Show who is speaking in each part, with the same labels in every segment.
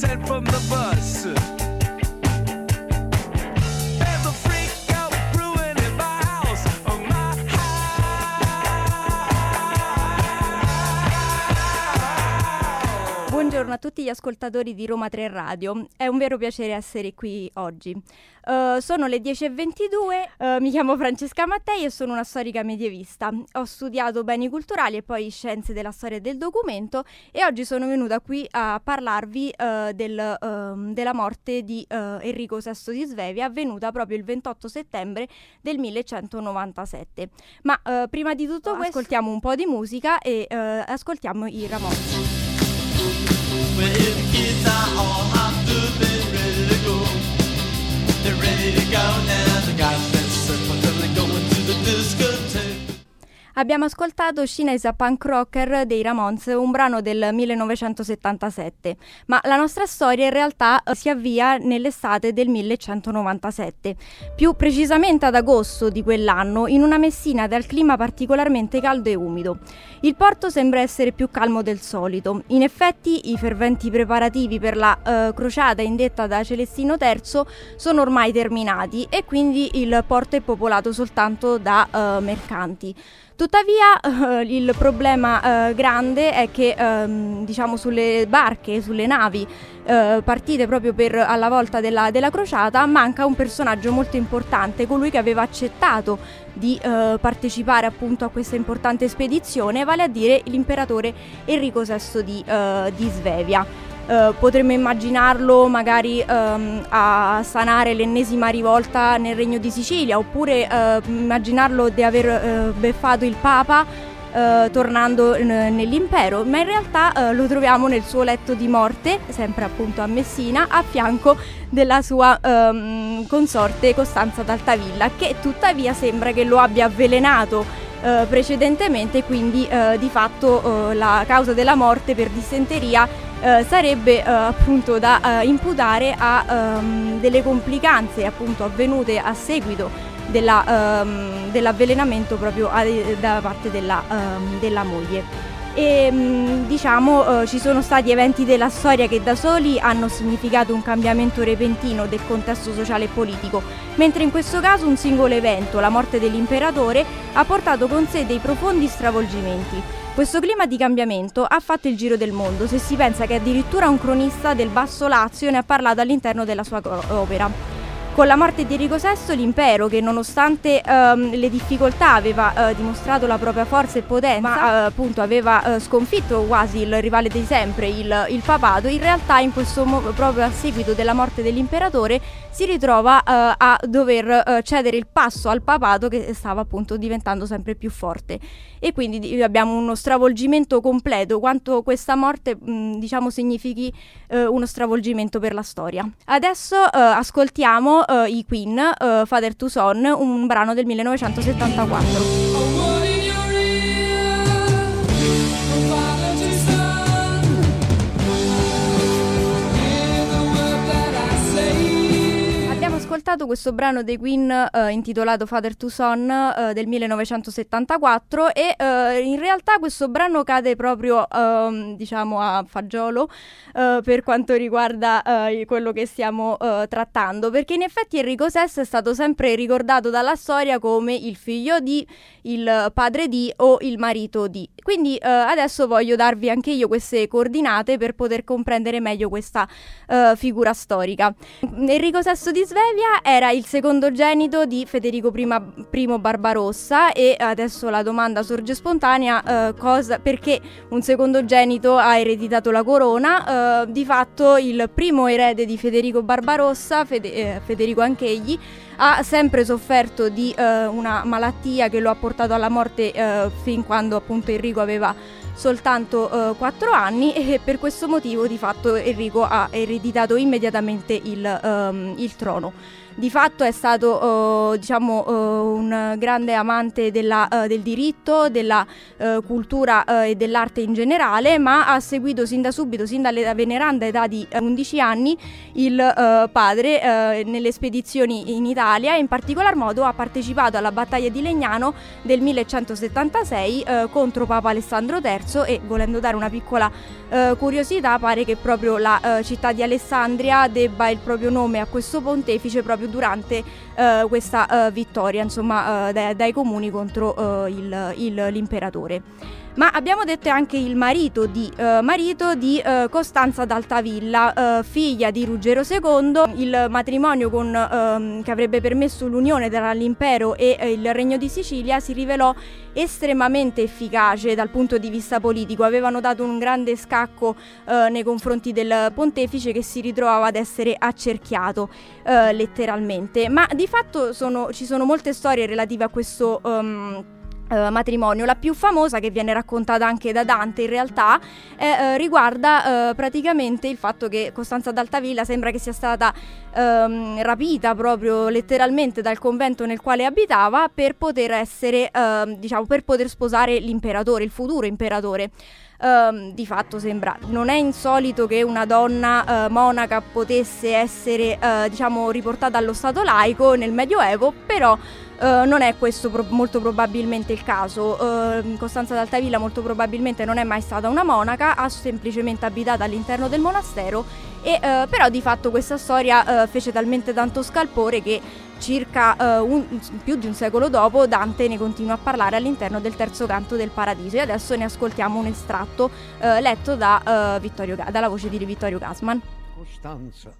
Speaker 1: sent from the bus.
Speaker 2: Buongiorno a tutti gli ascoltatori di Roma 3 Radio, è un vero piacere essere qui oggi. Uh, sono le 10.22, uh, mi chiamo Francesca Mattei e sono una storica medievista. Ho studiato beni culturali e poi scienze della storia e del documento e oggi sono venuta qui a parlarvi uh, del, uh, della morte di Enrico VI di Svevia avvenuta proprio il 28 settembre del 1197. Ma prima di tutto questo ascoltiamo un po' di musica e ascoltiamo i Ramones.
Speaker 3: go now.
Speaker 2: Abbiamo ascoltato Scinesa Punk Rocker dei Ramones, un brano del 1977, ma la nostra storia in realtà eh, si avvia nell'estate del 1197, più precisamente ad agosto di quell'anno, in una Messina dal clima particolarmente caldo e umido. Il porto sembra essere più calmo del solito. In effetti i ferventi preparativi per la eh, crociata indetta da Celestino III sono ormai terminati e quindi il porto è popolato soltanto da eh, mercanti. Tuttavia eh, il problema eh, grande è che ehm, diciamo sulle barche, sulle navi eh, partite proprio per, alla volta della, della crociata manca un personaggio molto importante, colui che aveva accettato di eh, partecipare appunto a questa importante spedizione, vale a dire l'imperatore Enrico VI di, eh, di Svevia. Uh, potremmo immaginarlo magari um, a sanare l'ennesima rivolta nel regno di Sicilia oppure uh, immaginarlo di aver uh, beffato il Papa tornando n- nell'impero, ma in realtà lo troviamo nel suo letto di morte, sempre appunto a Messina, a fianco della sua um, consorte Costanza d'Altavilla, che tuttavia sembra che lo abbia avvelenato precedentemente, quindi uh, di fatto uh, la causa della morte per dissenteria sarebbe appunto da imputare a um, delle complicanze appunto avvenute a seguito della, um, dell'avvelenamento proprio a, da parte della, um, della moglie e diciamo eh, ci sono stati eventi della storia che da soli hanno significato un cambiamento repentino del contesto sociale e politico, mentre in questo caso un singolo evento, la morte dell'imperatore, ha portato con sé dei profondi stravolgimenti. Questo clima di cambiamento ha fatto il giro del mondo, se si pensa che addirittura un cronista del Basso Lazio ne ha parlato all'interno della sua opera. Con la morte di Enrico VI l'impero, che nonostante ehm, le difficoltà aveva eh, dimostrato la propria forza e potenza, ma eh, appunto aveva eh, sconfitto quasi il rivale di sempre, il, il papato, in realtà in questo mo- proprio a seguito della morte dell'imperatore si ritrova eh, a dover eh, cedere il passo al papato che stava appunto diventando sempre più forte. E quindi di- abbiamo uno stravolgimento completo, quanto questa morte mh, diciamo significhi eh, uno stravolgimento per la storia. Adesso ascoltiamo uh, i Queen, uh, Father to Son, un brano del 1974. Ascoltato questo brano dei Queen uh, intitolato Father to Son uh, del 1974 e uh, in realtà questo brano cade proprio ehm, diciamo a fagiolo per quanto riguarda quello che stiamo trattando perché in effetti Enrico VI è stato sempre ricordato dalla storia come il figlio di, il padre di o il marito di. Quindi adesso voglio darvi anche io queste coordinate per poter comprendere meglio questa figura storica. Enrico VI di Svevia era il secondogenito di Federico I Barbarossa e adesso la domanda sorge spontanea eh, cosa, perché un secondogenito ha ereditato la corona, eh, di fatto il primo erede di Federico Barbarossa, Fede, eh, Federico anch'egli, ha sempre sofferto di eh, una malattia che lo ha portato alla morte eh, fin quando appunto Enrico aveva soltanto 4 anni e per questo motivo di fatto Enrico ha ereditato immediatamente il, um, il trono. Di fatto è stato eh, diciamo eh, un grande amante della, eh, del diritto, della eh, cultura eh, e dell'arte in generale, ma ha seguito sin da subito, sin dalla veneranda età di eh, 11 anni, il eh, padre eh, nelle spedizioni in Italia e in particolar modo ha partecipato alla battaglia di Legnano del 1176 eh, contro Papa Alessandro III e volendo dare una piccola eh, curiosità pare che proprio la eh, città di Alessandria debba il proprio nome a questo pontefice proprio durante eh, questa eh, vittoria insomma eh, dai, dai comuni contro eh, il- il- l'imperatore. Ma abbiamo detto anche il marito di, eh, marito di Costanza d'Altavilla, figlia di Ruggero II. Il matrimonio con, ehm, che avrebbe permesso l'unione tra l'impero e il regno di Sicilia si rivelò estremamente efficace dal punto di vista politico. Avevano dato un grande scacco eh, nei confronti del pontefice che si ritrovava ad essere accerchiato eh, letteralmente. Ma di fatto sono- ci sono molte storie relative a questo... ehm, eh, matrimonio. La più famosa, che viene raccontata anche da Dante in realtà, è, eh, riguarda eh, praticamente il fatto che Costanza d'Altavilla sembra che sia stata ehm, rapita proprio letteralmente dal convento nel quale abitava per poter essere, ehm, diciamo, per poter sposare l'imperatore, il futuro imperatore. Ehm, di fatto sembra non è insolito che una donna eh, monaca potesse essere eh, diciamo riportata allo stato laico nel medioevo però eh, non è questo pro- molto probabilmente il caso. Eh, Costanza d'Altavilla molto probabilmente non è mai stata una monaca, ha semplicemente abitato all'interno del monastero e eh, però di fatto questa storia fece talmente tanto scalpore che circa un- più di un secolo dopo Dante ne continua a parlare all'interno del terzo canto del Paradiso e adesso ne ascoltiamo un estratto letto da, Vittorio dalla voce di Vittorio Gassman.
Speaker 4: Costanza,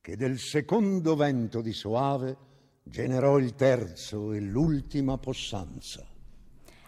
Speaker 4: che del secondo vento di soave generò il terzo e l'ultima possanza.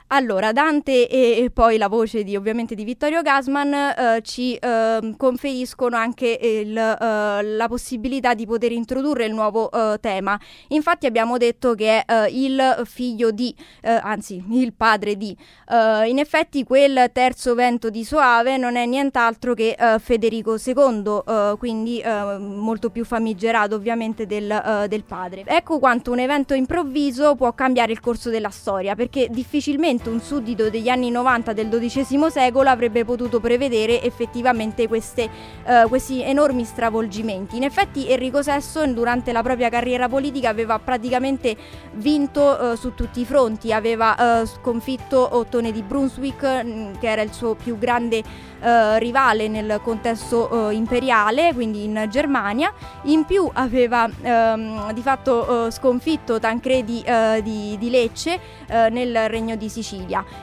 Speaker 2: Allora, Dante e, e poi la voce di, ovviamente di Vittorio Gassman eh, ci ehm, conferiscono anche il, eh, la possibilità di poter introdurre il nuovo eh, tema. Infatti abbiamo detto che è eh, il figlio di, eh, anzi il padre di. Eh, in effetti quel terzo vento di Soave non è nient'altro che eh, Federico II, eh, quindi eh, molto più famigerato ovviamente del, eh, del padre. Ecco quanto un evento improvviso può cambiare il corso della storia, perché difficilmente un suddito degli anni 90 del XII secolo avrebbe potuto prevedere effettivamente queste, eh, questi enormi stravolgimenti. In effetti Enrico VI durante la propria carriera politica aveva praticamente vinto eh, su tutti i fronti, aveva eh, sconfitto Ottone di Brunswick mh, che era il suo più grande eh, rivale nel contesto eh, imperiale, quindi in Germania, in più aveva ehm, di fatto eh, sconfitto Tancredi di, di Lecce nel regno di Sicilia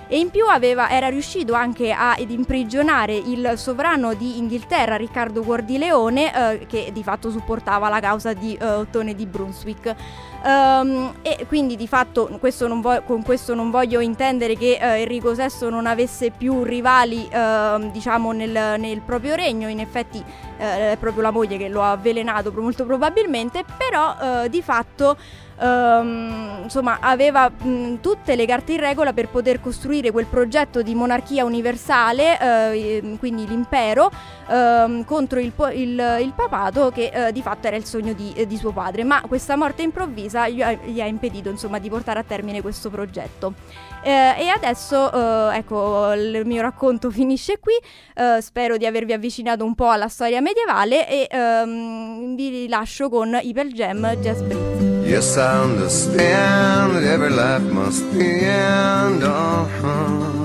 Speaker 2: e in più aveva, era riuscito anche a, ad imprigionare il sovrano di Inghilterra Riccardo Cuor di Leone eh, che di fatto supportava la causa di eh, Ottone di Brunswick. Ehm, e quindi di fatto questo vo- con questo non voglio intendere che eh, Enrico VI non avesse più rivali ehm, diciamo nel, nel proprio regno, in effetti eh, è proprio la moglie che lo ha avvelenato molto probabilmente, però eh, di fatto ehm, insomma aveva mh, tutte le carte in regola per poter costruire quel progetto di monarchia universale, eh, quindi l'impero, ehm, contro il, il- il papato che eh, di fatto era il sogno di, eh, di suo padre, ma questa morte improvvisa gli ha, gli ha impedito insomma di portare a termine questo progetto. Eh, e adesso eh, ecco il mio racconto finisce qui, spero di avervi avvicinato un po' alla storia medievale e ehm, vi lascio con Pearl Jam Jazz Breeze.
Speaker 5: Yes, I understand every life must end. Uh-huh.